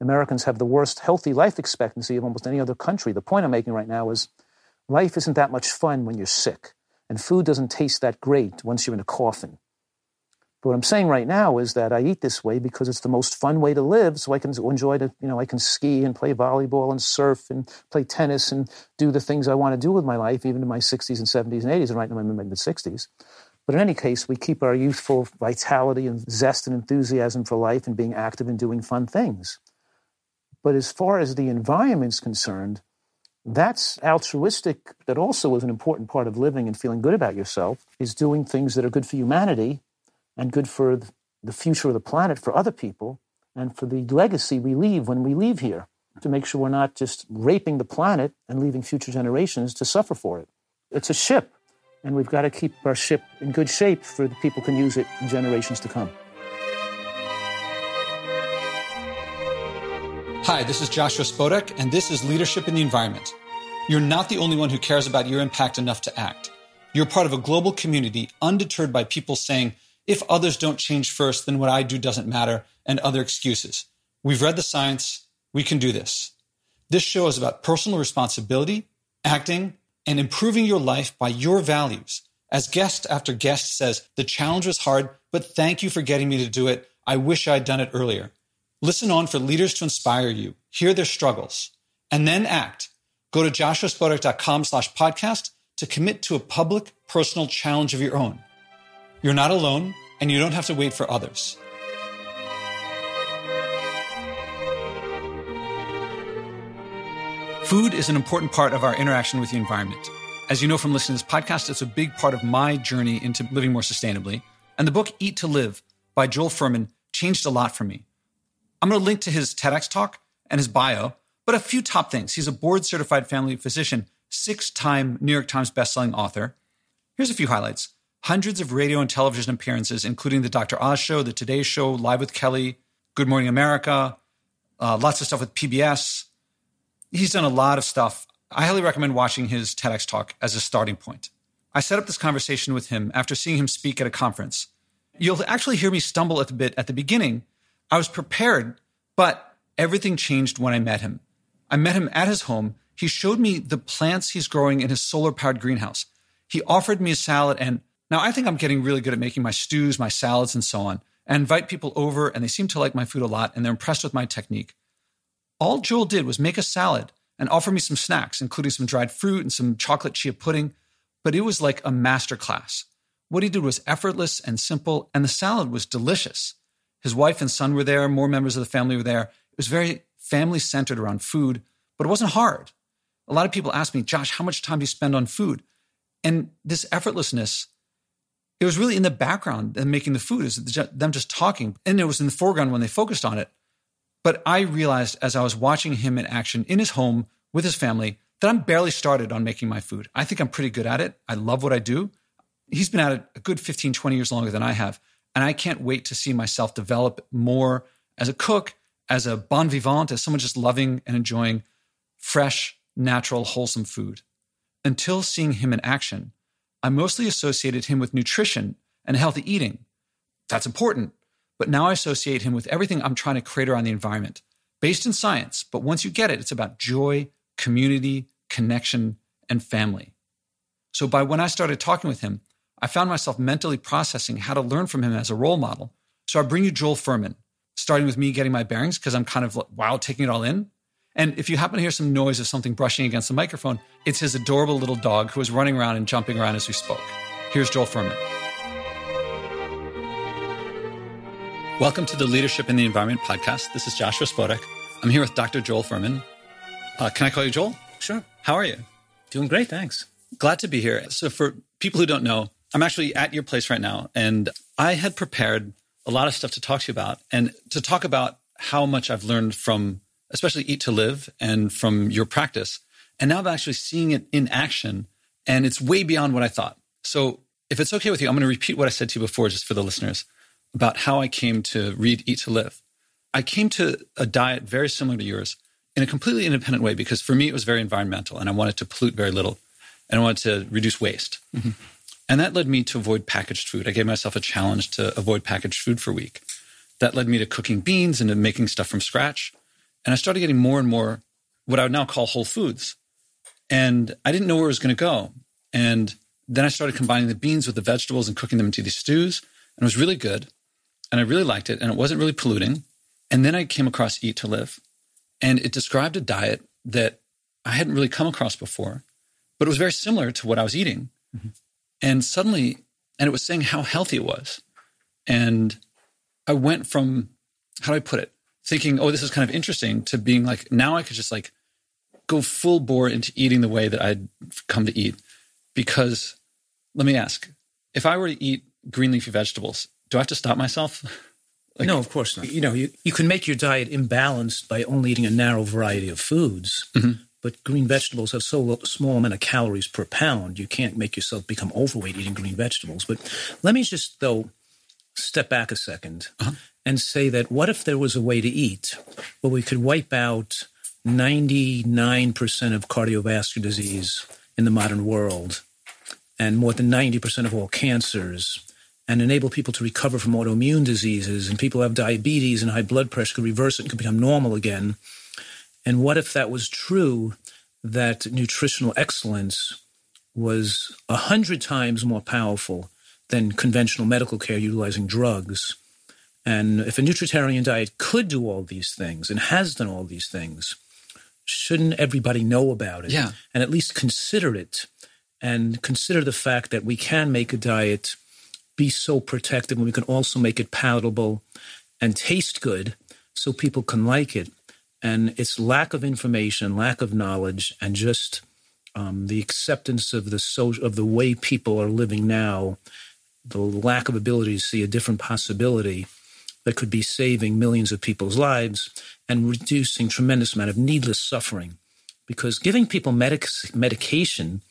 Americans have the worst healthy life expectancy of almost any other country. The point I'm making right now is life isn't that much fun when you're sick, and food doesn't taste that great once you're in a coffin. But what I'm saying right now is that I eat this way because it's the most fun way to live. So I can enjoy the, you know, I can ski and play volleyball and surf and play tennis and do the things I want to do with my life, even in my 60s and 70s and 80s, and right now I'm in my mid 60s. But in any case, we keep our youthful vitality and zest and enthusiasm for life and being active and doing fun things. But as far as the environment's concerned, that's altruistic, that also is an important part of living and feeling good about yourself, is doing things that are good for humanity and good for the future of the planet for other people and for the legacy we leave when we leave here to make sure we're not just raping the planet and leaving future generations to suffer for it. It's a ship, and we've got to keep our ship in good shape for the people can use it in generations to come. Hi, this is Joshua Spodek, and this is Leadership in the Environment. You're not the only one who cares about your impact enough to act. You're part of a global community undeterred by people saying, if others don't change first, then what I do doesn't matter, and other excuses. We've read the science. We can do this. This show is about personal responsibility, acting, and improving your life by your values. As guest after guest says, the challenge was hard, but thank you for getting me to do it. I wish I'd done it earlier. Listen on for leaders to inspire you, hear their struggles, and then act. Go to joshuaspodek.com slash podcast to commit to a public, personal challenge of your own. You're not alone, and you don't have to wait for others. Food is an important part of our interaction with the environment. As you know from listening to this podcast, it's a big part of my journey into living more sustainably. And the book Eat to Live by Joel Fuhrman changed a lot for me. I'm going to link to his TEDx talk and his bio, but a few top things. He's a board certified family physician, six time New York Times bestselling author. Here's a few highlights hundreds of radio and television appearances, including The Dr. Oz Show, The Today Show, Live with Kelly, Good Morning America, uh, lots of stuff with PBS. He's done a lot of stuff. I highly recommend watching his TEDx talk as a starting point. I set up this conversation with him after seeing him speak at a conference. You'll actually hear me stumble a bit at the beginning. I was prepared, but everything changed when I met him. I met him at his home. He showed me the plants he's growing in his solar powered greenhouse. He offered me a salad and now, I think I'm getting really good at making my stews, my salads, and so on. I invite people over, and they seem to like my food a lot, and they're impressed with my technique. All Joel did was make a salad and offer me some snacks, including some dried fruit and some chocolate chia pudding, but it was like a master class. What he did was effortless and simple, and the salad was delicious. His wife and son were there, more members of the family were there. It was very family centered around food, but it wasn't hard. A lot of people ask me, Josh, how much time do you spend on food? And this effortlessness it was really in the background and making the food is them just talking and it was in the foreground when they focused on it but i realized as i was watching him in action in his home with his family that i'm barely started on making my food i think i'm pretty good at it i love what i do he's been at it a good 15 20 years longer than i have and i can't wait to see myself develop more as a cook as a bon vivant as someone just loving and enjoying fresh natural wholesome food until seeing him in action I mostly associated him with nutrition and healthy eating. That's important. But now I associate him with everything I'm trying to create around the environment, based in science. But once you get it, it's about joy, community, connection, and family. So by when I started talking with him, I found myself mentally processing how to learn from him as a role model. So I bring you Joel Fuhrman, starting with me getting my bearings because I'm kind of wow, taking it all in. And if you happen to hear some noise of something brushing against the microphone, it's his adorable little dog who was running around and jumping around as we spoke. Here's Joel Fuhrman. Welcome to the Leadership in the Environment podcast. This is Joshua Spodek. I'm here with Dr. Joel Fuhrman. Uh, can I call you Joel? Sure. How are you? Doing great, thanks. Glad to be here. So, for people who don't know, I'm actually at your place right now, and I had prepared a lot of stuff to talk to you about and to talk about how much I've learned from especially Eat to Live and from your practice. And now I'm actually seeing it in action and it's way beyond what I thought. So if it's okay with you, I'm going to repeat what I said to you before just for the listeners about how I came to read Eat to Live. I came to a diet very similar to yours in a completely independent way because for me it was very environmental and I wanted to pollute very little and I wanted to reduce waste. Mm-hmm. And that led me to avoid packaged food. I gave myself a challenge to avoid packaged food for a week. That led me to cooking beans and to making stuff from scratch. and I started getting more and more what I would now call whole foods. And I didn't know where it was going to go. And then I started combining the beans with the vegetables and cooking them into these stews. And it was really good. And I really liked it. And it wasn't really polluting. And then I came across Eat to Live. And it described a diet that I hadn't really come across before, but it was very similar to what I was eating. Mm-hmm. And suddenly, and it was saying how healthy it was. And I went from, how do I put it? Thinking, oh, this is kind of interesting to being like, now I could just like go full bore into eating the way that I'd come to eat. Because let me ask, if I were to eat green leafy vegetables, do I have to stop myself? like, no, of course not. You know, you, you can make your diet imbalanced by only eating a narrow variety of foods. Mm-hmm. But green vegetables have so small amount of calories per pound, you can't make yourself become overweight eating green vegetables. But let me just, though, step back a 2nd uh-huh. and say that what if there was a way to eat where we could wipe out 99% of cardiovascular disease in the modern world and more than 90% of all cancers and enable people to recover from autoimmune diseases and people who have diabetes and high blood pressure could reverse it and could become normal again. And what if that was true that nutritional excellence was a hundred times more powerful than conventional medical care utilizing drugs? And if a nutritarian diet could do all these things and has done all these things, shouldn't everybody know about it? Yeah. And at least consider it and consider the fact that we can make a diet be so protective and we can also make it palatable and taste good so people can like it. And it's lack of information, lack of knowledge, and just um, the acceptance of the so- of the way people are living now, the lack of ability to see a different possibility that could be saving millions of people's lives and reducing tremendous amount of needless suffering. Because giving people medic- medication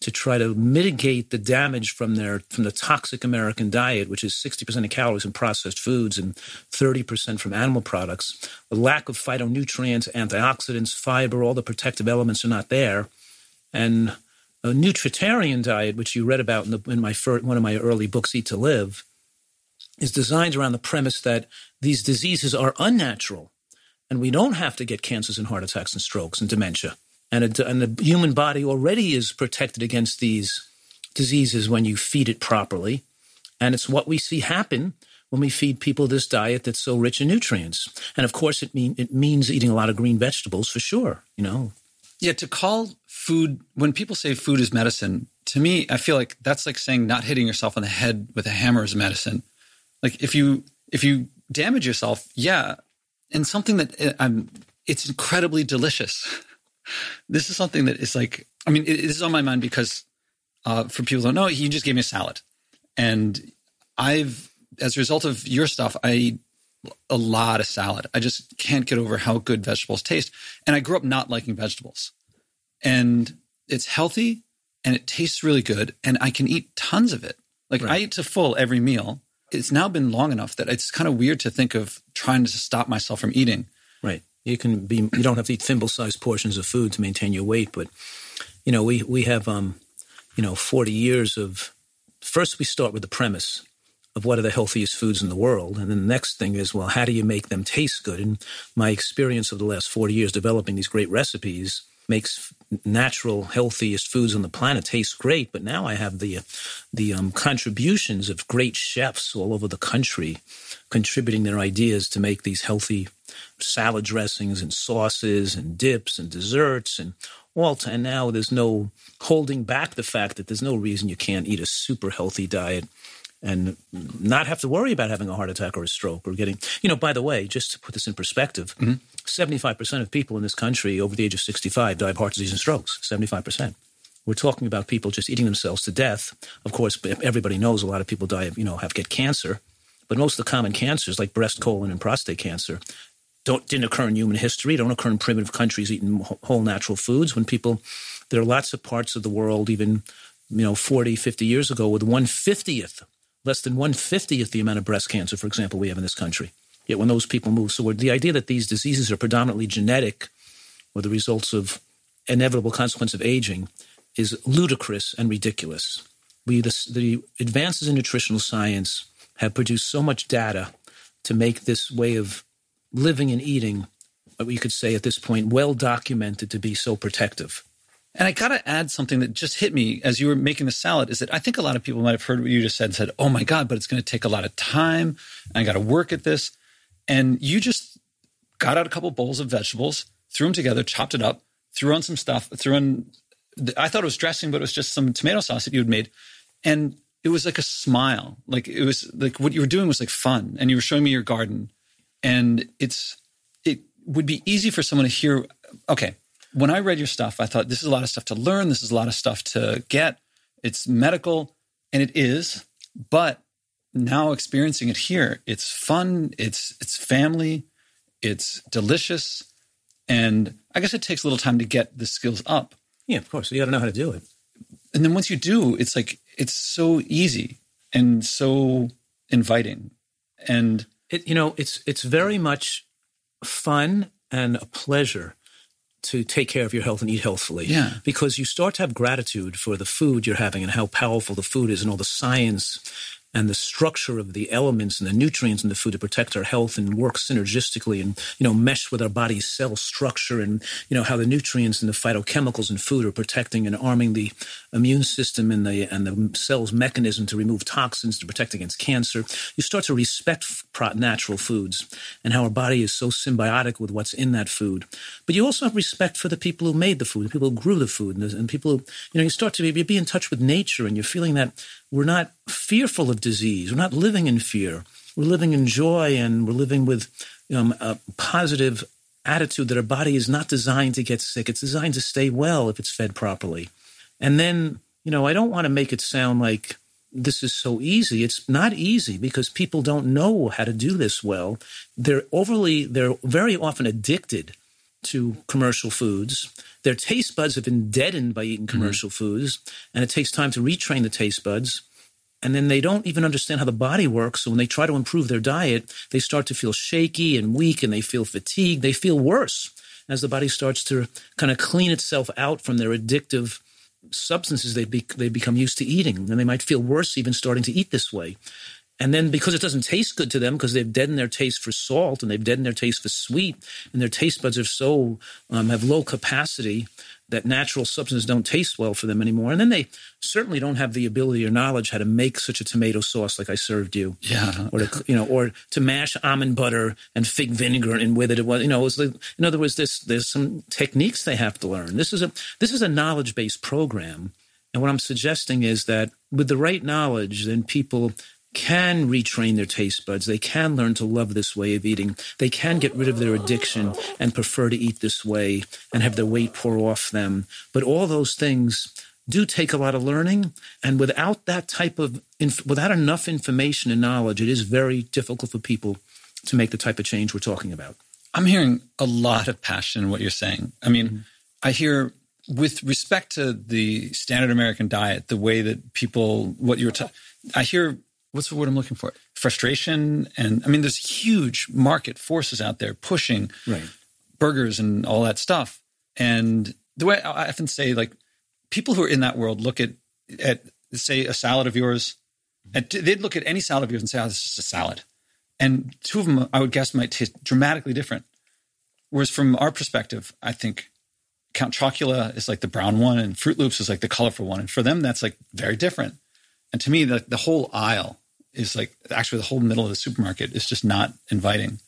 to try to mitigate the damage from their from the toxic American diet, which is 60% of calories in processed foods and 30% from animal products, a lack of phytonutrients, antioxidants, fiber, all the protective elements are not there. And a nutritarian diet, which you read about in, the, in my first, one of my early books, Eat to Live, is designed around the premise that these diseases are unnatural and we don't have to get cancers and heart attacks and strokes and dementia and, and the human body already is protected against these diseases when you feed it properly. And it's what we see happen when we feed people this diet that's so rich in nutrients. And of course, it, mean, it means eating a lot of green vegetables for sure, you know. Yeah, to call food, when people say food is medicine, to me, I feel like that's like saying not hitting yourself on the head with a hammer is medicine. Like if you if you damage yourself, yeah, and something that I'm, uh, it's incredibly delicious. this is something that is like, I mean, it, is on my mind because uh, for people who don't know, he just gave me a salad. And I've, as a result of your stuff, I eat a lot of salad. I just can't get over how good vegetables taste. And I grew up not liking vegetables. And it's healthy and it tastes really good. And I can eat tons of it. Like right. I eat to full every meal. It's now been long enough that it's kind of weird to think of trying to stop myself from eating. You can be you don't have to eat thimble-sized portions of food to maintain your weight, but you know we we have um, you know 40 years of first we start with the premise of what are the healthiest foods in the world, and then the next thing is well how do you make them taste good? And my experience of the last 40 years developing these great recipes makes natural, healthiest foods on the planet taste great. But now I have the the um, contributions of great chefs all over the country contributing their ideas to make these healthy salad dressings and sauces and dips and desserts and all. And now there's no holding back the fact that there's no reason you can't eat a super healthy diet and not have to worry about having a heart attack or a stroke or getting, you know, by the way, just to put this in perspective, mm-hmm. 75% of people in this country over the age of 65 die of heart disease and strokes. 75%. We're talking about people just eating themselves to death. Of course, everybody knows a lot of people die of, you know, have get cancer. But most of the common cancers, like breast, colon, and prostate cancer, don't didn't occur in human history. Don't occur in primitive countries eating whole natural foods. When people, there are lots of parts of the world, even you know, 40, 50 years ago, with one fiftieth, less than one fiftieth the amount of breast cancer, for example, we have in this country. Yet when those people move, so the idea that these diseases are predominantly genetic, or the results of inevitable consequence of aging, is ludicrous and ridiculous. We the, the advances in nutritional science have produced so much data to make this way of living and eating you could say at this point, well documented to be so protective. And I got to add something that just hit me as you were making the salad is that I think a lot of people might have heard what you just said and said, oh my God, but it's going to take a lot of time. I got to work at this. And you just got out a couple bowls of vegetables, threw them together, chopped it up, threw on some stuff, threw in, I thought it was dressing, but it was just some tomato sauce that you had made. And it was like a smile. Like it was like what you were doing was like fun. And you were showing me your garden. And it's, it would be easy for someone to hear, okay, when I read your stuff, I thought this is a lot of stuff to learn. This is a lot of stuff to get. It's medical, and it is. But now experiencing it here, it's fun. It's it's family. It's delicious, and I guess it takes a little time to get the skills up. Yeah, of course. You got to know how to do it. And then once you do, it's like it's so easy and so inviting, and it you know it's it's very much fun and a pleasure to take care of your health and eat healthfully. Yeah. Because you start to have gratitude for the food you're having and how powerful the food is and all the science and the structure of the elements and the nutrients in the food to protect our health and work synergistically and you know mesh with our body's cell structure and you know how the nutrients and the phytochemicals in food are protecting and arming the immune system and the and the cell's mechanism to remove toxins to protect against cancer. You start to respect natural foods and how our body is so symbiotic with what's in that food. But you also have respect for the people who made the food the people who grew the food and, and people who you know you start to be, be in touch with nature and you're feeling that we're not fearful of disease. We're not living in fear. We're living in joy and we're living with um, a positive attitude that our body is not designed to get sick. It's designed to stay well if it's fed properly. And then, you know, I don't want to make it sound like this is so easy. It's not easy because people don't know how to do this well. They're overly, they're very often addicted to commercial foods. Their taste buds have been deadened by eating mm-hmm. commercial mm-hmm. foods, and it takes time to retrain the taste buds. And then they don't even understand how the body works. So when they try to improve their diet, they start to feel shaky and weak and they feel fatigued. They feel worse as the body starts to kind of clean itself out from their addictive substances they, be, they become used to eating. And they might feel worse even starting to eat this way. And then because it doesn't taste good to them, because they've deadened their taste for salt and they've deadened their taste for sweet, and their taste buds are so um, have low capacity that natural substances don't taste well for them anymore. And then they certainly don't have the ability or knowledge how to make such a tomato sauce like I served you. Yeah. Or to, you know, or to mash almond butter and fig vinegar and with it. It was, you know, like, in other words, there's, there's some techniques they have to learn. This is a, this is a knowledge based program. And what I'm suggesting is that with the right knowledge, then people can retrain their taste buds. They can learn to love this way of eating. They can get rid of their addiction and prefer to eat this way and have their weight pour off them. But all those things do take a lot of learning. And without that type of, inf- without enough information and knowledge, it is very difficult for people to make the type of change we're talking about. I'm hearing a lot of passion in what you're saying. I mean, mm-hmm. I hear with respect to the standard American diet, the way that people, what you're, ta- I hear what's the word I'm looking for? Frustration. And I mean, there's huge market forces out there pushing right. burgers and all that stuff. And the way I often say, like, people who are in that world look at, at say, a salad of yours, and they'd look at any salad of yours and say, oh, this is just a salad. And two of them, I would guess, might taste dramatically different. Whereas from our perspective, I think Count Chocula is like the brown one and Froot Loops is like the colorful one. And for them, that's like very different. And to me, the, the whole aisle is like actually the whole middle of the supermarket is just not inviting.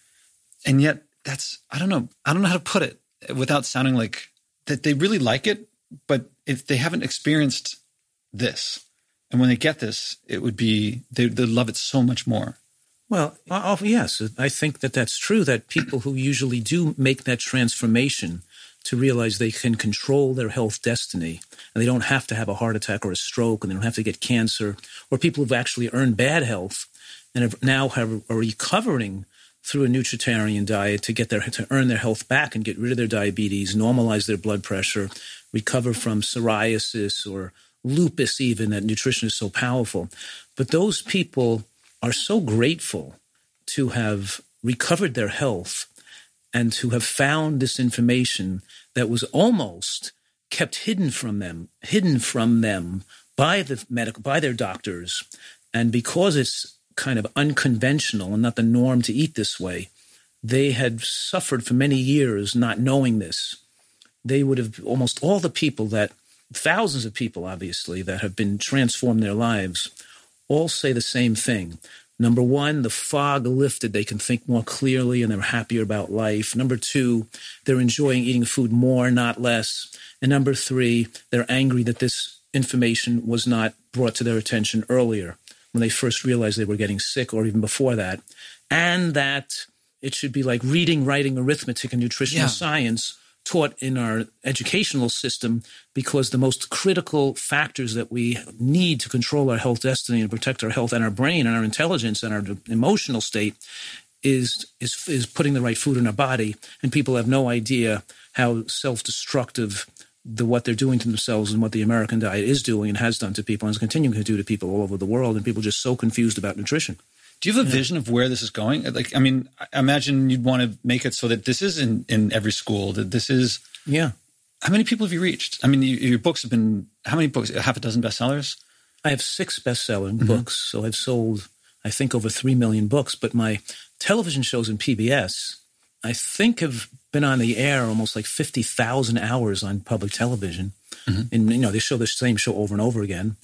And yet that's, I don't know, I don't know how to put it without sounding like that they really like it, but if they haven't experienced this, and when they get this, it would be, they, they love it so much more. Well, uh, uh, yes, I think that that's true. That people who usually do make that transformation to realize they can control their health destiny and they don't have to have a heart attack or a stroke and they don't have to get cancer or people who've actually earned bad health and have now have, are recovering through a nutritarian diet to get their to earn their health back and get rid of their diabetes, normalize their blood pressure, recover from psoriasis or lupus even that nutrition is so powerful. But those people are so grateful to have recovered their health and to have found this information that was almost kept hidden from them, hidden from them by the medical, by their doctors. And because it's kind of unconventional and not the norm to eat this way, they had suffered for many years not knowing this, they would have almost all the people that, thousands of people obviously, that have been transformed their lives, all say the same thing. Number one, the fog lifted. They can think more clearly and they're happier about life. Number two, they're enjoying eating food more, not less. And number three, they're angry that this information was not brought to their attention earlier when they first realized they were getting sick or even before that. And that it should be like reading, writing, arithmetic, and nutritional yeah. science taught in our educational system because the most critical factors that we need to control our health destiny and protect our health and our brain and our intelligence and our emotional state is is is putting the right food in our body and people have no idea how self-destructive the what they're doing to themselves and what the American diet is doing and has done to people and is continuing to do to people all over the world and people just so confused about nutrition. Do you have a yeah. vision of where this is going? Like, I mean, I imagine you'd want to make it so that this is in, in every school, that this is. Yeah. How many people have you reached? I mean, you, your books have been, how many books? Half a dozen bestsellers? I have six best-selling mm-hmm. books. So I've sold, I think, over 3 million books. But my television shows in PBS, I think have been on the air almost like 50,000 hours on public television. Mm-hmm. And, you know, they show the same show over and over again.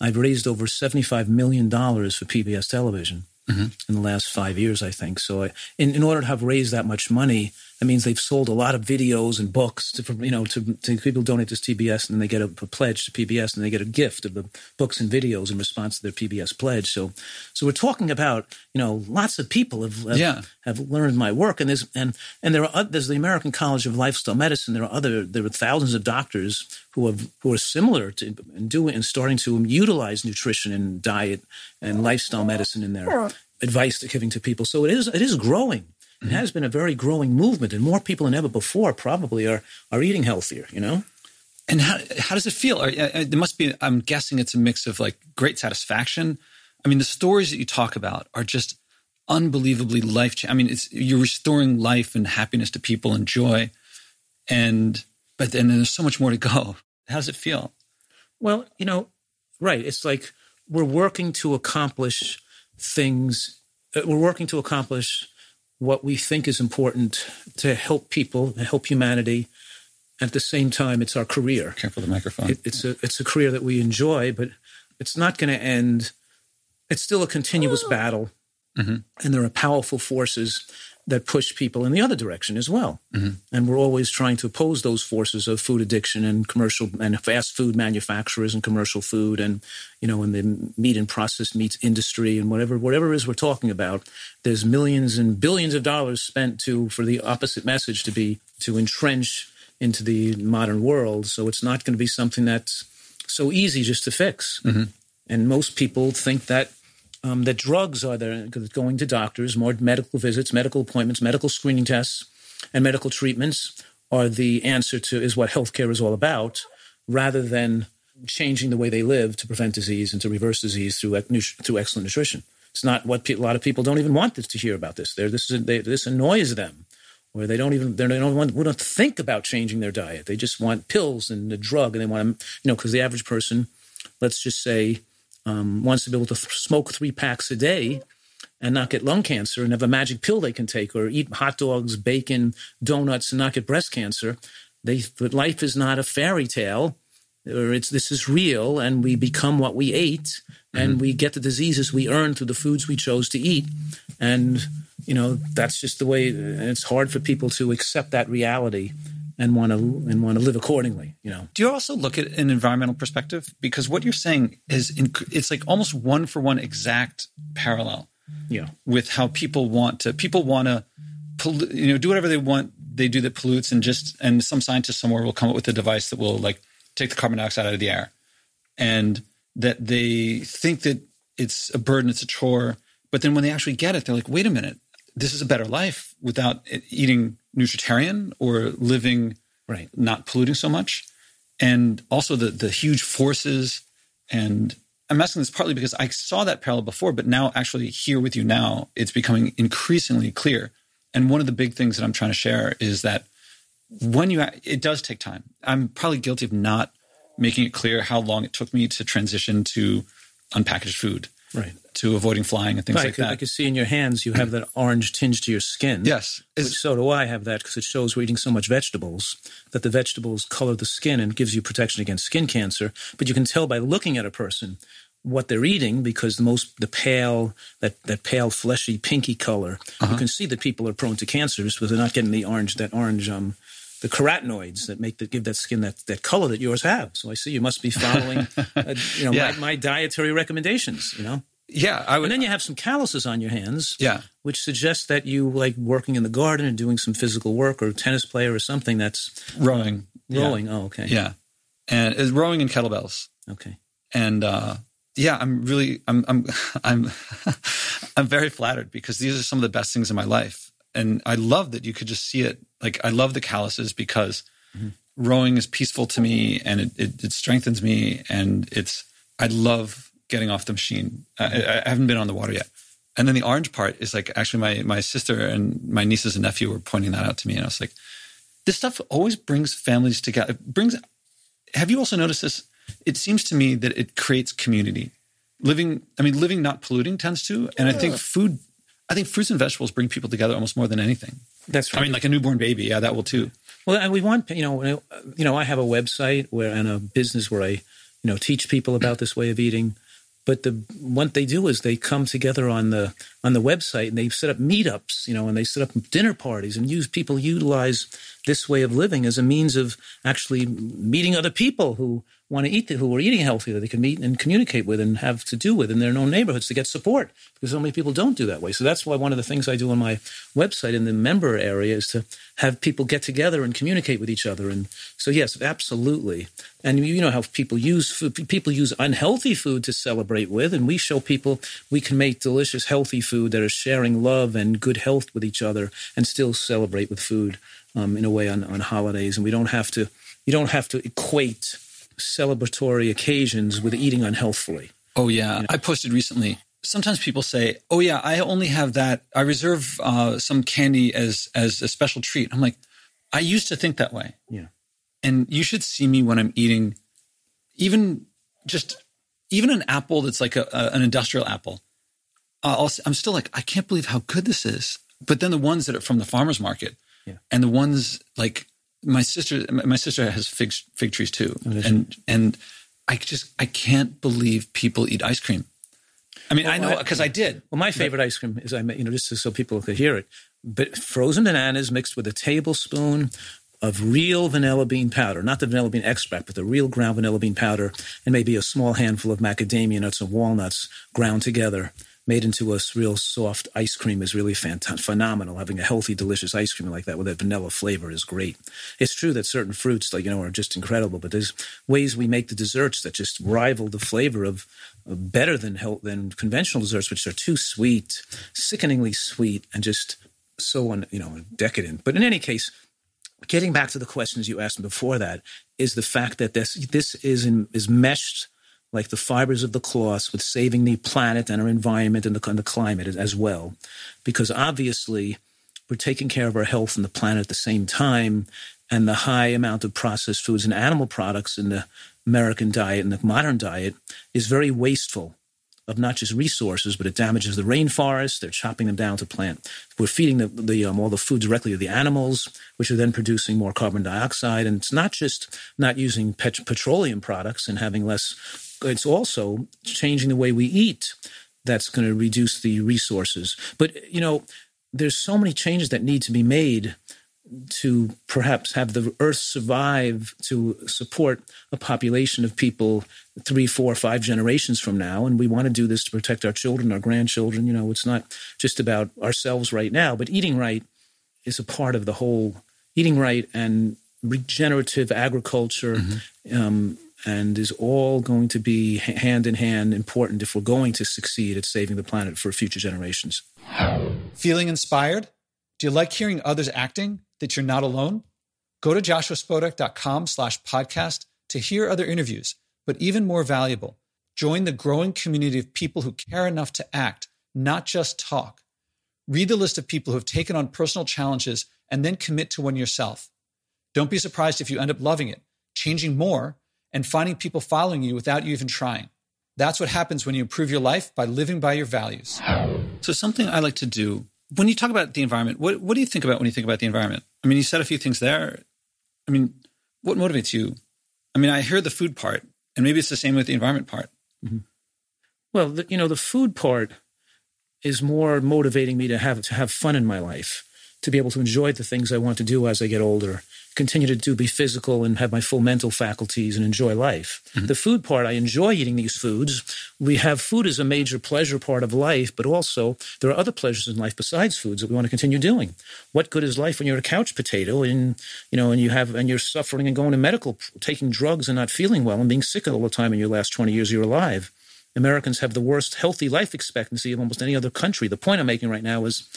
I've raised over $75 million for PBS television mm-hmm. in the last five years, I think. So, I, in, in order to have raised that much money, that means they've sold a lot of videos and books to, you know, to, to people donate to PBS and then they get a, a, pledge to PBS and they get a gift of the books and videos in response to their PBS pledge. So, so we're talking about, you know, lots of people have, have, yeah. have learned my work and there's, and, and there are, there's the American College of Lifestyle Medicine. There are other, there are thousands of doctors who have, who are similar to and doing and starting to utilize nutrition and diet and lifestyle medicine in their advice they're giving to people. So it is, it is growing. It has been a very growing movement, and more people than ever before probably are are eating healthier. You know. And how how does it feel? Are, uh, there must be. I'm guessing it's a mix of like great satisfaction. I mean, the stories that you talk about are just unbelievably life. changing. I mean, it's you're restoring life and happiness to people and joy, and but then there's so much more to go. How does it feel? Well, you know, right. It's like we're working to accomplish things. Uh, we're working to accomplish what we think is important to help people, and help humanity. At the same time, it's our career. Careful the microphone. It, it's a it's a career that we enjoy, but it's not going to end. It's still a continuous battle, mm-hmm. and there are powerful forces that push people in the other direction as well. Mm-hmm. And we're always trying to oppose those forces of food addiction and commercial and fast food manufacturers and commercial food and you know in the meat and processed meats industry and whatever whatever it is we're talking about. There's millions and billions of dollars spent to for the opposite message to be to entrench into the modern world. So it's not going to be something that's so easy just to fix. Mm-hmm. And most people think that um, that drugs are there going to doctors, more medical visits, medical appointments, medical screening tests, and medical treatments are the answer to is what healthcare is all about, rather than changing the way they live to prevent disease and to reverse disease through through excellent nutrition. It's not what pe- a lot of people don't even want to hear about this. They're, this is, they, this annoys them, where they don't even they don't want we don't think about changing their diet. They just want pills and a drug, and they want to you know because the average person, let's just say um, wants to be able to th- smoke three packs a day and not get lung cancer and have a magic pill they can take or eat hot dogs, bacon, donuts and not get breast cancer. They, but life is not a fairy tale or it's this is real and we become what we ate and mm-hmm. we get the diseases we earn through the foods we chose to eat and you know that's just the way it's hard for people to accept that reality and want to and want to live accordingly. You know. Do you also look at an environmental perspective? Because what you're saying is it's like almost one for one exact parallel. Yeah. With how people want to people want to you know do whatever they want they do that pollutes and just and some scientist somewhere will come up with a device that will like take the carbon dioxide out of the air and that they think that it's a burden it's a chore but then when they actually get it they're like wait a minute this is a better life without eating nutritarian or living right, not polluting so much. And also the the huge forces and I'm asking this partly because I saw that parallel before, but now actually here with you now, it's becoming increasingly clear. And one of the big things that I'm trying to share is that when you, it does take time. I'm probably guilty of not making it clear how long it took me to transition to unpackaged food Right. to avoiding flying and things Right, like that. I can see in your hands you have that orange tinge to your skin. yes, Which, so do I have that because it shows we're eating so much vegetables that the vegetables color the skin and gives you protection against skin cancer. But you can tell by looking at a person what they're eating because the most the pale that, that pale fleshy pinky color Uh-huh. you can see that people are prone to cancers because they're not getting the orange that orange um the carotenoids that make that give that skin that, that color that yours have. So I see you must be following, uh, you know, Yeah. my, my dietary recommendations. You know, yeah, I would. and then you have some calluses on your hands yeah, which suggests that you like working in the garden and doing some physical work or tennis player or something that's rowing, Yeah. rowing. Oh, okay. Yeah, and it's rowing and kettlebells. Okay. and uh, yeah, I'm really, I'm, I'm, I'm, I'm very flattered because these are some of the best things in my life, and I love that you could just see it. Like I love the calluses because mm-hmm. rowing is peaceful to me, and it, it, it strengthens me, and it's. I love getting off the machine. I, I haven't been on the water yet. And then the orange part is like actually my my sister and my nieces and nephew were pointing that out to me, and I was like, this stuff always brings families together. It brings. Have you also noticed this? It seems to me that it creates community. Living, I mean, living not polluting tends to, and I think food. I think fruits and vegetables bring people together almost more than anything. That's right. I mean, like a newborn baby, yeah, that will too. well, and we want you know, you know, I have a website where and a business where I, you know, teach people about this way of eating. But the what they do is they come together on the on the website and they set up meetups, you know, and they set up dinner parties and use people utilize this way of living as a means of actually meeting other people who want to eat who are eating healthy that they can meet and communicate with and have to do with in their own neighborhoods to get support because so many people don't do that way. So that's why one of the things I do on my website in the member area is to have people get together and communicate with each other. And so yes, absolutely. And you know how people use food, people use unhealthy food to celebrate with, and we show people we can make delicious, healthy food that are sharing love and good health with each other, and still celebrate with food um, in a way on, on holidays. And we don't have to you don't have to equate celebratory occasions with eating unhealthfully. Oh yeah, I posted recently. Sometimes people say, "Oh yeah, I only have that. I reserve uh, some candy as as a special treat." I'm like, I used to think that way. Yeah. and you should see me when I'm eating, even just even an apple that's like a, a, an industrial apple. Uh, I'll, I'm still like, I can't believe how good this is. But then the ones that are from the farmers market, Yeah. and the ones like my sister, my sister has fig fig trees too, oh, does and and I just I can't believe people eat ice cream. I mean, I know because I did. Well, my favorite ice cream is I you know just so people could hear it, but frozen bananas mixed with a tablespoon of real vanilla bean powder, not the vanilla bean extract, but the real ground vanilla bean powder, and maybe a small handful of macadamia nuts and walnuts ground together, made into a real soft ice cream is really fantastic, phenomenal. Having a healthy, delicious ice cream like that with that vanilla flavor is great. It's true that certain fruits, like you know, are just incredible, but there's ways we make the desserts that just rival the flavor of better than health, than conventional desserts, which are too sweet, sickeningly sweet, and just so un, you know decadent. But in any case, getting back to the questions you asked before that is the fact that this this is in, is meshed like the fibers of the cloth with saving the planet and our environment and the, and the climate as well, because obviously we're taking care of our health and the planet at the same time, and the high amount of processed foods and animal products in the American diet and the modern diet is very wasteful of not just resources, but it damages the rainforest. They're chopping them down to plant. We're feeding the, the um, all the food directly to the animals, which are then producing more carbon dioxide. And it's not just not using pet- petroleum products and having less. It's also changing the way we eat. That's going to reduce the resources. But you know, there's so many changes that need to be made to perhaps have the earth survive to support a population of people three, four, five generations from now. And we want to do this to protect our children, our grandchildren. You know, it's not just about ourselves right now, but eating right is a part of the whole eating right and regenerative agriculture. Um, and is all going to be hand in hand important if we're going to succeed at saving the planet for future generations. Feeling inspired? Do you like hearing others acting that you're not alone? Go to joshuaspodek.com slash podcast to hear other interviews, but even more valuable, join the growing community of people who care enough to act, not just talk. Read the list of people who have taken on personal challenges and then commit to one yourself. Don't be surprised if you end up loving it, changing more, and finding people following you without you even trying. That's what happens when you improve your life by living by your values. So, something I like to do when you talk about the environment, what, what do you think about when you think about the environment? I mean, you said a few things there. I mean, what motivates you? I mean, I hear the food part, and maybe it's the same with the environment part. Mm-hmm. Well, the, you know, the food part is more motivating me to have to have fun in my life, to be able to enjoy the things I want to do as I get older, continue to do be physical and have my full mental faculties and enjoy life. Mm-hmm. The food part, I enjoy eating these foods. We have food as a major pleasure part of life, but also there are other pleasures in life besides foods that we want to continue doing. What good is life when you're a couch potato and you know and you have and you're suffering and going to medical, taking drugs and not feeling well and being sick all the time in your last 20 years you're alive. Americans have the worst healthy life expectancy of almost any other country. The point I'm making right now is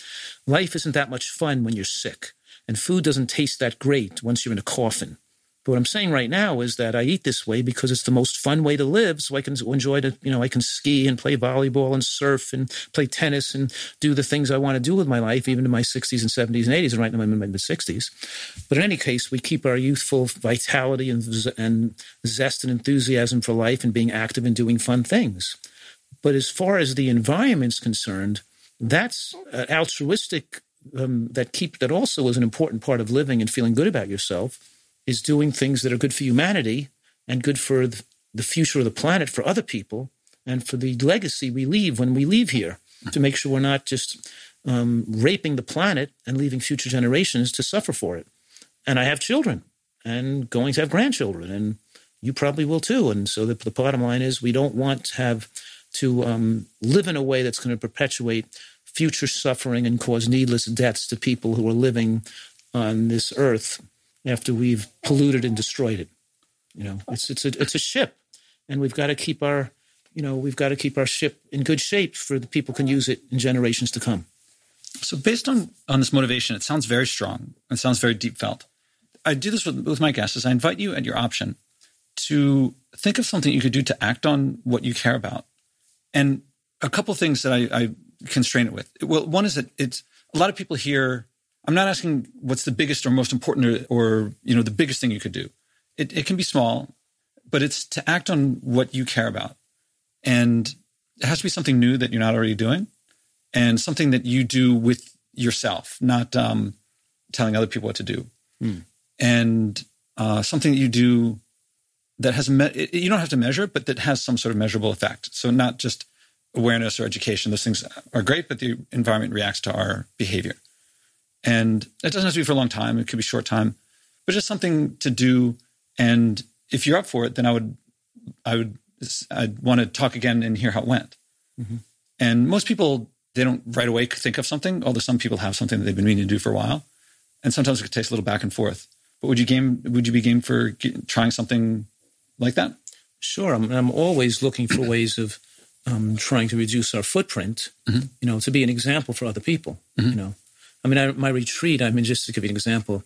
life isn't that much fun when you're sick. And food doesn't taste that great once you're in a coffin. But what I'm saying right now is that I eat this way because it's the most fun way to live. So I can enjoy it. You know, I can ski and play volleyball and surf and play tennis and do the things I want to do with my life, even in my 60s and 70s and 80s. And right now I'm in my mid 60s. But in any case, we keep our youthful vitality and, and zest and enthusiasm for life and being active and doing fun things. But as far as the environment's concerned, that's an altruistic um, that keep that also is an important part of living and feeling good about yourself is doing things that are good for humanity and good for the future of the planet for other people and for the legacy we leave when we leave here to make sure we're not just um, raping the planet and leaving future generations to suffer for it. And I have children and going to have grandchildren, and you probably will too. And so the, the bottom line is we don't want to have to um, live in a way that's going to perpetuate future suffering and cause needless deaths to people who are living on this earth after we've polluted and destroyed it. You know, it's it's a it's a ship, and we've got to keep our you know we've got to keep our ship in good shape for the people can use it in generations to come. So, based on on this motivation, it sounds very strong. It sounds very deep felt. I do this with, with my guests. Is I invite you at your option to think of something you could do to act on what you care about, and a couple things that I, I constrain it with. Well, one is that it's a lot of people here. I'm not asking what's the biggest or most important or, or you know the biggest thing you could do. It, it can be small, but it's to act on what you care about, and it has to be something new that you're not already doing, and something that you do with yourself, not um, telling other people what to do, mm. and uh, something that you do that has me- you don't have to measure, but that has some sort of measurable effect. So not just awareness or education. Those things are great, but the environment reacts to our behavior. And it doesn't have to be for a long time. It could be short time, but just something to do. And if you're up for it, then I would, I would, I'd want to talk again and hear how it went. Mm-hmm. And most people, they don't right away think of something, although some people have something that they've been meaning to do for a while. And sometimes it takes a little back and forth. But would you game? Would you be game for trying something like that? Sure. I'm, I'm always looking for ways of um, trying to reduce our footprint, mm-hmm. you know, to be an example for other people, mm-hmm. you know. I mean, I, my retreat, I mean, just to give you an example,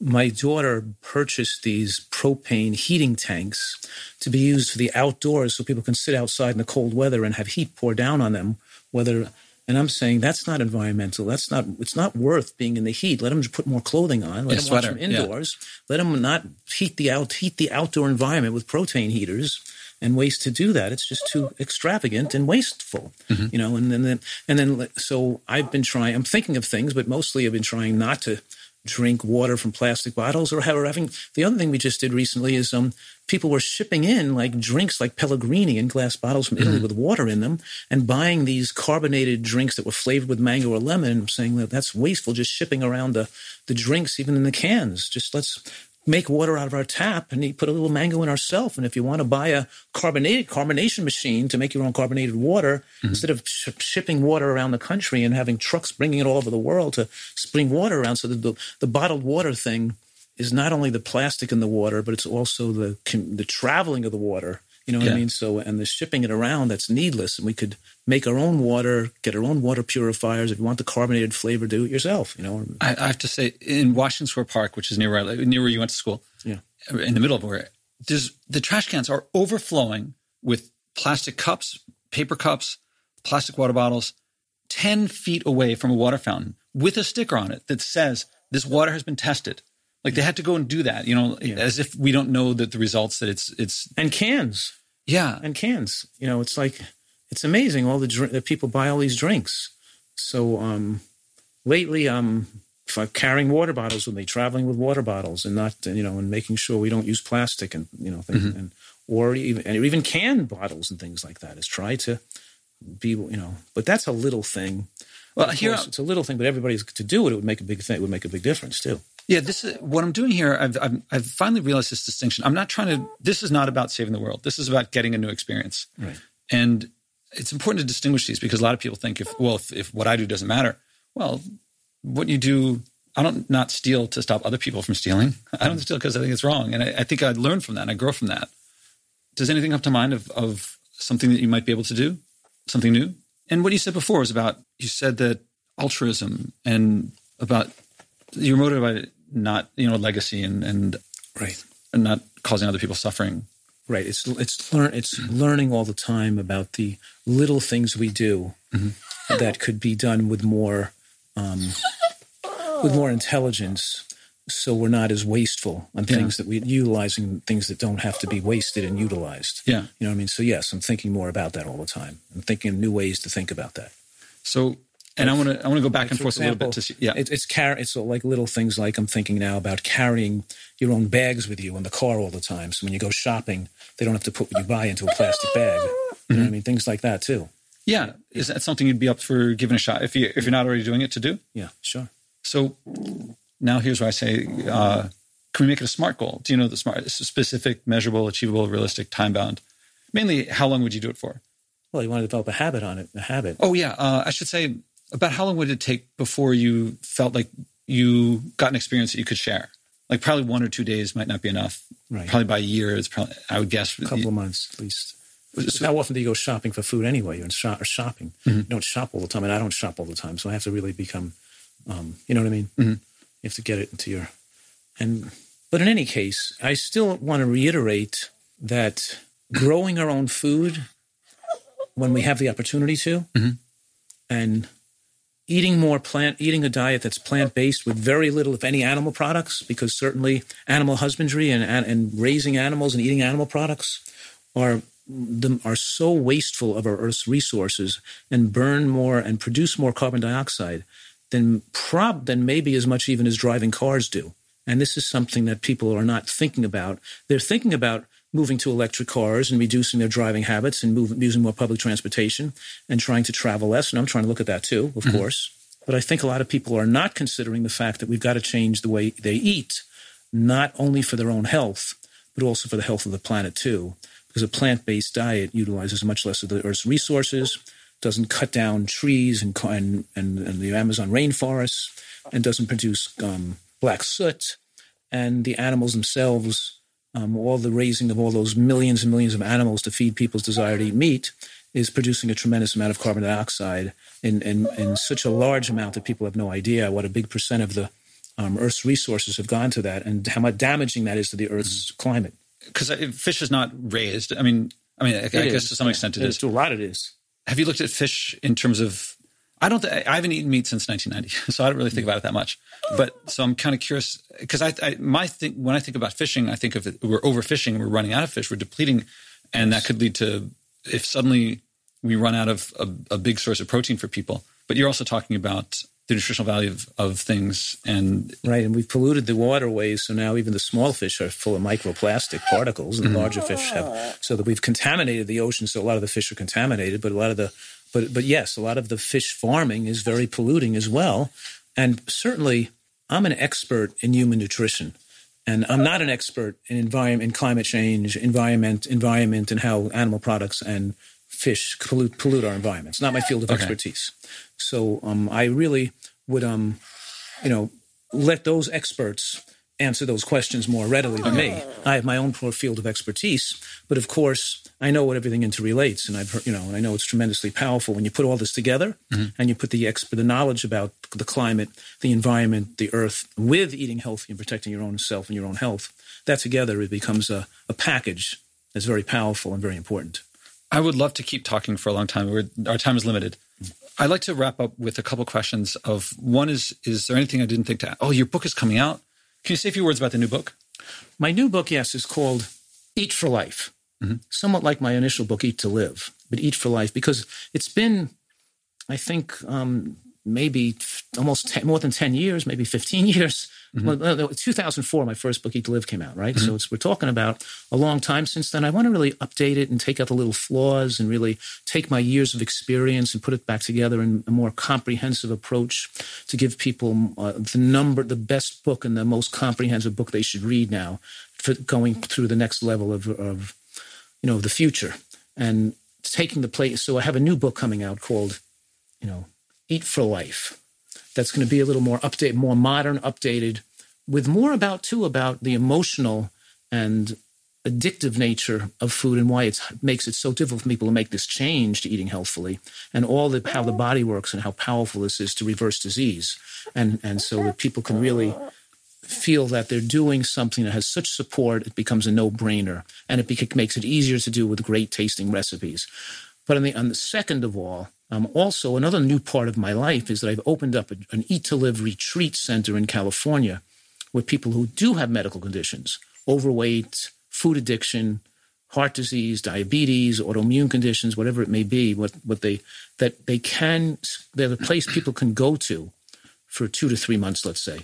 my daughter purchased these propane heating tanks to be used for the outdoors so people can sit outside in the cold weather and have heat pour down on them, whether and I'm saying that's not environmental. That's not. It's not worth being in the heat. Let them just put more clothing on. Let yeah, them watch them indoors. Yeah. Let them not heat the out heat the outdoor environment with propane heaters and ways to do that. It's just too extravagant and wasteful, mm-hmm. you know. And, and then and then so I've been trying. I'm thinking of things, but mostly I've been trying not to drink water from plastic bottles or have having the other thing we just did recently is um people were shipping in like drinks like Pellegrino in glass bottles from Italy mm-hmm. with water in them and buying these carbonated drinks that were flavored with mango or lemon and saying that that's wasteful just shipping around the the drinks even in the cans just let's make water out of our tap and you put a little mango in ourselves. And if you want to buy a carbonated carbonation machine to make your own carbonated water, mm-hmm. instead of sh- shipping water around the country and having trucks bringing it all over the world to spring water around, so that the, the bottled water thing is not only the plastic in the water, but it's also the the traveling of the water you know what yeah. I mean? So, and the shipping it around, that's needless. And we could make our own water, get our own water purifiers. If you want the carbonated flavor, do it yourself, you know? I, I have to say, in Washington Square Park, which is near where, near where you went to school, yeah, in the middle of where, there's, the trash cans are overflowing with plastic cups, paper cups, plastic water bottles, 10 feet away from a water fountain with a sticker on it that says, this water has been tested. Like they had to go and do that, you know, yeah. as if we don't know that the results that it's it's and cans. Yeah. and cans. You know, it's like it's amazing all the dr- that people buy all these drinks. So um, lately, um, carrying water bottles with me, traveling with water bottles, and not you know, and making sure we don't use plastic and you know, things, and or even and even canned bottles and things like that. Is try to be you know, but that's a little thing. Well, here, it's a little thing, but everybody's to do it. It would make a big thing. It would make a big difference too. Yeah, this is what I'm doing here. I've, I've, I've finally realized this distinction. I'm not trying to, this is not about saving the world. This is about getting a new experience. Right. And it's important to distinguish these because a lot of people think if, well, if, if what I do doesn't matter, well, what you do, I don't not steal to stop other people from stealing. I don't steal because I think it's wrong. And I, I think I learn from that and I grow from that. Does anything come to mind of, of something that you might be able to do? Something new? And what you said before was about, you said that altruism and about you're motivated by not, you know, legacy and, and, Right. and not causing other people suffering. Right. It's it's learn it's learning all the time about the little things we do that could be done with more um, with more intelligence, so we're not as wasteful on things that we utilizing things that don't have to be wasted and utilized. Yeah. You know what I mean? So yes, I'm thinking more about that all the time. I'm thinking of new ways to think about that. So, and I want to, I want to go back and For forth a little bit to see, yeah. It, it's car- It's like little things like I'm thinking now about carrying your own bags with you in the car all the time. So when you go shopping, they don't have to put what you buy into a plastic bag. You Mm-hmm. know I mean? Things like that too. Yeah, is that something you'd be up for giving a shot if you if you're not already doing it to do? Yeah, sure. So now here's where I say, uh, can we make it a SMART goal? Do you know the SMART? Specific, measurable, achievable, realistic, time bound. Mainly, how long would you do it for? Well, you want to develop a habit on it, a habit. Oh yeah, uh, I should say about how long would it take before you felt like you got an experience that you could share? Like probably one or two days might not be enough. Right. Probably by a year, it's probably I would guess. A couple of months at least. How often do you go shopping for food anyway? You're in shop or shopping. Mm-hmm. You don't shop all the time, and I don't shop all the time, so I have to really become, um, you know what I mean? Mm-hmm. You have to get it into your, and but in any case, I still want to reiterate that growing our own food when we have the opportunity to, Mm-hmm. and eating more plant, eating a diet that's plant based with very little, if any, animal products, because certainly animal husbandry and and, raising animals and eating animal products are are so wasteful of our Earth's resources and burn more and produce more carbon dioxide than prob than maybe as much even as driving cars do. And this is something that people are not thinking about. They're thinking about moving to electric cars and reducing their driving habits and using more public transportation and trying to travel less. And I'm trying to look at that too, of course. But I think a lot of people are not considering the fact that we've got to change the way they eat, not only for their own health, but also for the health of the planet too. Because a plant based diet utilizes much less of the Earth's resources, doesn't cut down trees and, and, and, and the Amazon rainforests, and doesn't produce um, black soot. And the animals themselves, um, all the raising of all those millions and millions of animals to feed people's desire to eat meat, is producing a tremendous amount of carbon dioxide in, in, in such a large amount that people have no idea what a big percent of the um, Earth's resources have gone to that and how much damaging that is to the Earth's climate. because fish is not raised. I mean, I mean, I, I guess to some extent it It is. is. To a lot, it is. Have you looked at fish in terms of? I don't. Th- I haven't eaten meat since 1990, so I don't really think mm. about it that much. But so I'm kind of curious because I, I my think when I think about fishing, I think of it, we're overfishing, we're running out of fish, we're depleting, and that could lead to if suddenly we run out of a, a big source of protein for people. But you're also talking about the nutritional value of, of things, and Right, and we've polluted the waterways, so now even the small fish are full of microplastic particles, and the mm-hmm. larger fish have. Oh. So that we've contaminated the ocean. So a lot of the fish are contaminated, but a lot of the, but but yes, a lot of the fish farming is very polluting as well. And certainly, I'm an expert in human nutrition, and I'm not an expert in environment, in climate change, environment, environment, and how animal products and fish pollute, pollute our environment. It's not my field of Okay. expertise. So um, I really would um, you know, let those experts answer those questions more readily than me. Oh. I have my own poor field of expertise, but of course, I know what everything interrelates, and I've heard, you know, and I know it's tremendously powerful when you put all this together mm-hmm. and you put the expert, the knowledge about the climate, the environment, the earth, with eating healthy and protecting your own self and your own health. That together, it becomes a, a package that's very powerful and very important. I would love to keep talking for a long time. We're, our time is limited. Mm-hmm. I'd like to wrap up with a couple questions. Of one is: Is there anything I didn't think to? Oh, your book is coming out. Can you say a few words about the new book? My new book, yes, is called Eat for Life. mm-hmm. somewhat like my initial book, Eat to Live, but Eat for Life, because it's been, I think, um, maybe almost 10, more than 10 years, maybe 15 years. Mm-hmm. Well, 2004, my first book, Eat to Live, came out, right? Mm-hmm. So we're talking about a long time since then. I want to really update it and take out the little flaws and really take my years of experience and put it back together in a more comprehensive approach to give people uh, the number, the best book and the most comprehensive book they should read now for going through the next level of, of you know, the future and taking the place. So I have a new book coming out called, you know, Eat for Life. That's going to be a little more update, more modern, updated, with more about too about the emotional and addictive nature of food and why it makes it so difficult for people to make this change to eating healthfully and all the how the body works and how powerful this is to reverse disease. And and so that people can really feel that they're doing something that has such support it becomes a no-brainer and it makes it easier to do with great tasting recipes. But on the on the second of all um, also, another new part of my life is that I've opened up a, an Eat to Live retreat center in California with people who do have medical conditions, overweight, food addiction, heart disease, diabetes, autoimmune conditions, whatever it may be, what, what they, that they can, they're the place people can go to for two to three months, let's say.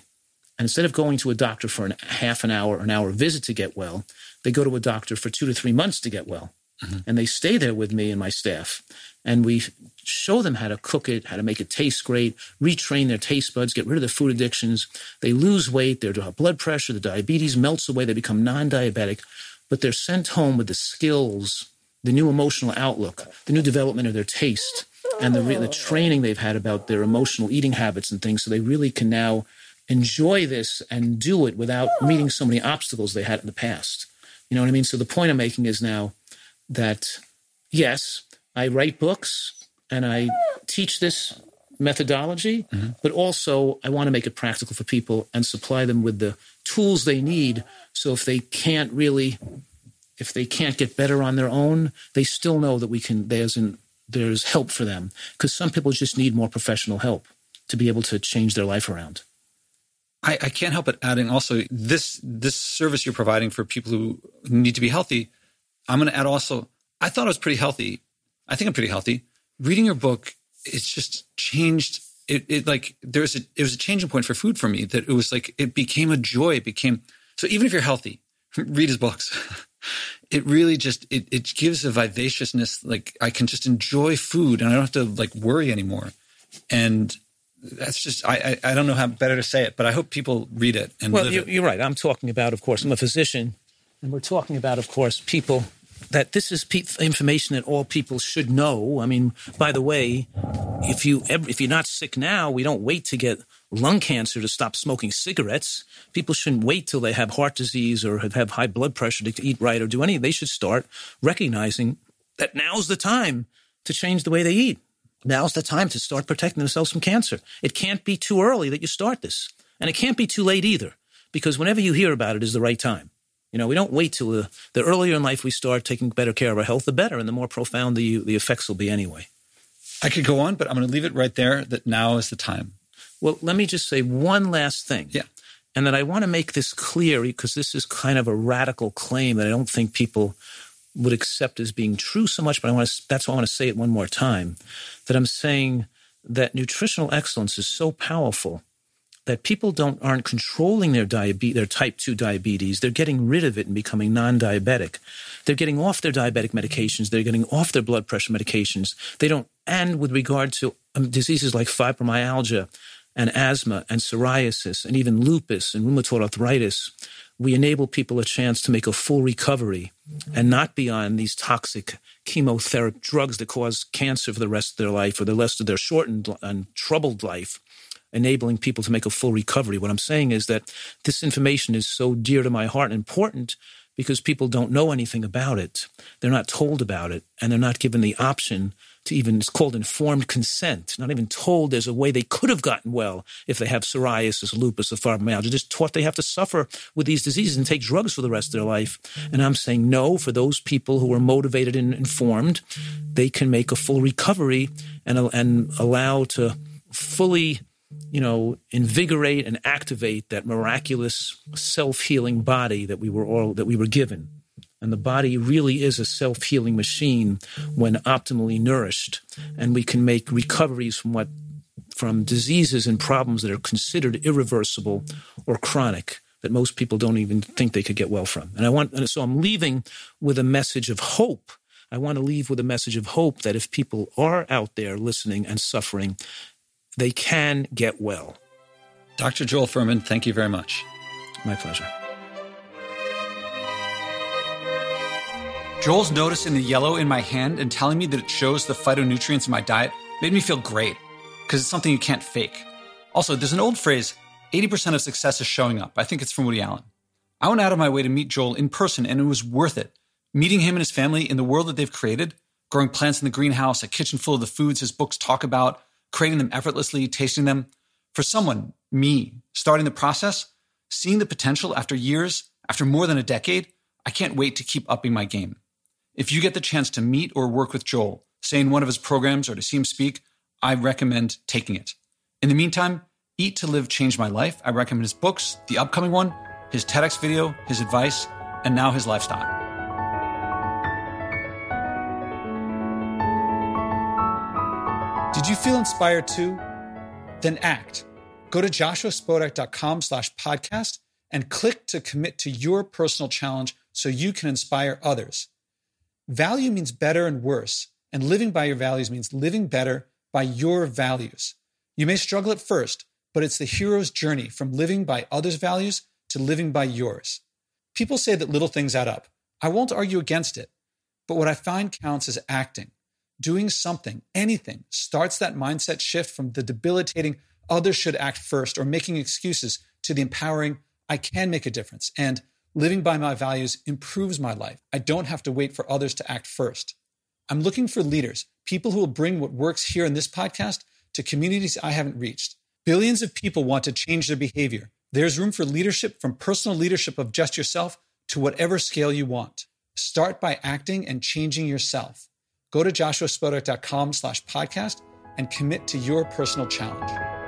And instead of going to a doctor for a half an hour an hour visit to get well, they go to a doctor for two to three months to get well. Mm-hmm. And they stay there with me and my staff. And we show them how to cook it, how to make it taste great, retrain their taste buds, get rid of their food addictions. They lose weight, their blood pressure, the diabetes melts away, they become non diabetic, but they're sent home with the skills, the new emotional outlook, the new development of their taste, and the, the training they've had about their emotional eating habits and things. So they really can now enjoy this and do it without meeting so many obstacles they had in the past. You know what I mean? So the point I'm making is now that yes, I write books and I teach this methodology, mm-hmm. but also I want to make it practical for people and supply them with the tools they need. So if they can't really, if they can't get better on their own, they still know that we can. There's an there's help for them because some people just need more professional help to be able to change their life around. I, I can't help but adding also this this service you're providing for people who need to be healthy. I'm going to add also. I thought I was pretty healthy. I think I'm pretty healthy reading your book, it's just changed. It, it like there was a it was a changing point for food for me that it was like it became a joy. It became so even if you're healthy, read his books. it really just it it gives a vivaciousness. Like I can just enjoy food and I don't have to like worry anymore. And that's just I, I, I don't know how better to say it, but I hope people read it and well, you, you're right. I'm talking about, of course, I'm a physician, and we're talking about, of course, people that this is information that all people should know. I mean, by the way, if you if you're not sick now, we don't wait to get lung cancer to stop smoking cigarettes. People shouldn't wait till they have heart disease or have high blood pressure to eat right or do anything. They should start recognizing that now's the time to change the way they eat. Now's the time to start protecting themselves from cancer. It can't be too early that you start this, and it can't be too late either, because whenever you hear about it is the right time. You know, we don't wait till the, the earlier in life we start taking better care of our health, the better, and the more profound the, the effects will be anyway. I could go on, but I'm going to leave it right there that now is the time. Well, let me just say one last thing. Yeah. And that I want to make this clear because this is kind of a radical claim that I don't think people would accept as being true so much, but I want to, that's why I want to say it one more time that I'm saying that nutritional excellence is so powerful that people don't aren't controlling their diabetes, their type 2 diabetes. They're getting rid of it and becoming non-diabetic. They're getting off their diabetic medications. They're getting off their blood pressure medications. They don't, and with regard to um, diseases like fibromyalgia and asthma and psoriasis and even lupus and rheumatoid arthritis, we enable people a chance to make a full recovery and not be on these toxic chemotherapy drugs that cause cancer for the rest of their life or the rest of their shortened and troubled life enabling people to make a full recovery. What I'm saying is that this information is so dear to my heart and important because people don't know anything about it. They're not told about it, and they're not given the option to even, it's called informed consent, not even told there's a way they could have gotten well if they have psoriasis, lupus, or fibromyalgia, just taught they have to suffer with these diseases and take drugs for the rest of their life. And I'm saying no, for those people who are motivated and informed, they can make a full recovery and, and allow to fully you know, invigorate and activate that miraculous self-healing body that we were all that we were given. And the body really is a self healing machine when optimally nourished. And we can make recoveries from what from diseases and problems that are considered irreversible or chronic that most people don't even think they could get well from. And I want, and so I'm leaving with a message of hope. I want to leave with a message of hope that if people are out there listening and suffering, they can get well. Dr. Joel Fuhrman, thank you very much. My pleasure. Joel's noticing the yellow in my hand and telling me that it shows the phytonutrients in my diet made me feel great because it's something you can't fake. Also, there's an old phrase 80% of success is showing up. I think it's from Woody Allen. I went out of my way to meet Joel in person and it was worth it. Meeting him and his family in the world that they've created, growing plants in the greenhouse, a kitchen full of the foods his books talk about, creating them effortlessly, tasting them. For someone, me, starting the process, seeing the potential after years, after more than a decade, I can't wait to keep upping my game. If you get the chance to meet or work with Joel, say in one of his programs or to see him speak, I recommend taking it. In the meantime, Eat to Live changed my life. I recommend his books, the upcoming one, his TEDx video, his advice, and now his lifestyle. You feel inspired too? Then act. Go to joshuaspodek.com slash podcast and click to commit to your personal challenge so you can inspire others. Value means better and worse, and living by your values means living better by your values. You may struggle at first, but it's the hero's journey from living by others' values to living by yours. People say that little things add up. I won't argue against it, but what I find counts is acting. Doing something, anything, starts that mindset shift from the debilitating others should act first or making excuses to the empowering I can make a difference and Living by my values improves my life. I don't have to wait for others to act first. I'm looking for leaders, people who will bring what works here in this podcast to communities I haven't reached. Billions of people want to change their behavior. There's room for leadership from personal leadership of just yourself to whatever scale you want. Start by acting and changing yourself. Go to joshuaspodek.com slash podcast and commit to your personal challenge.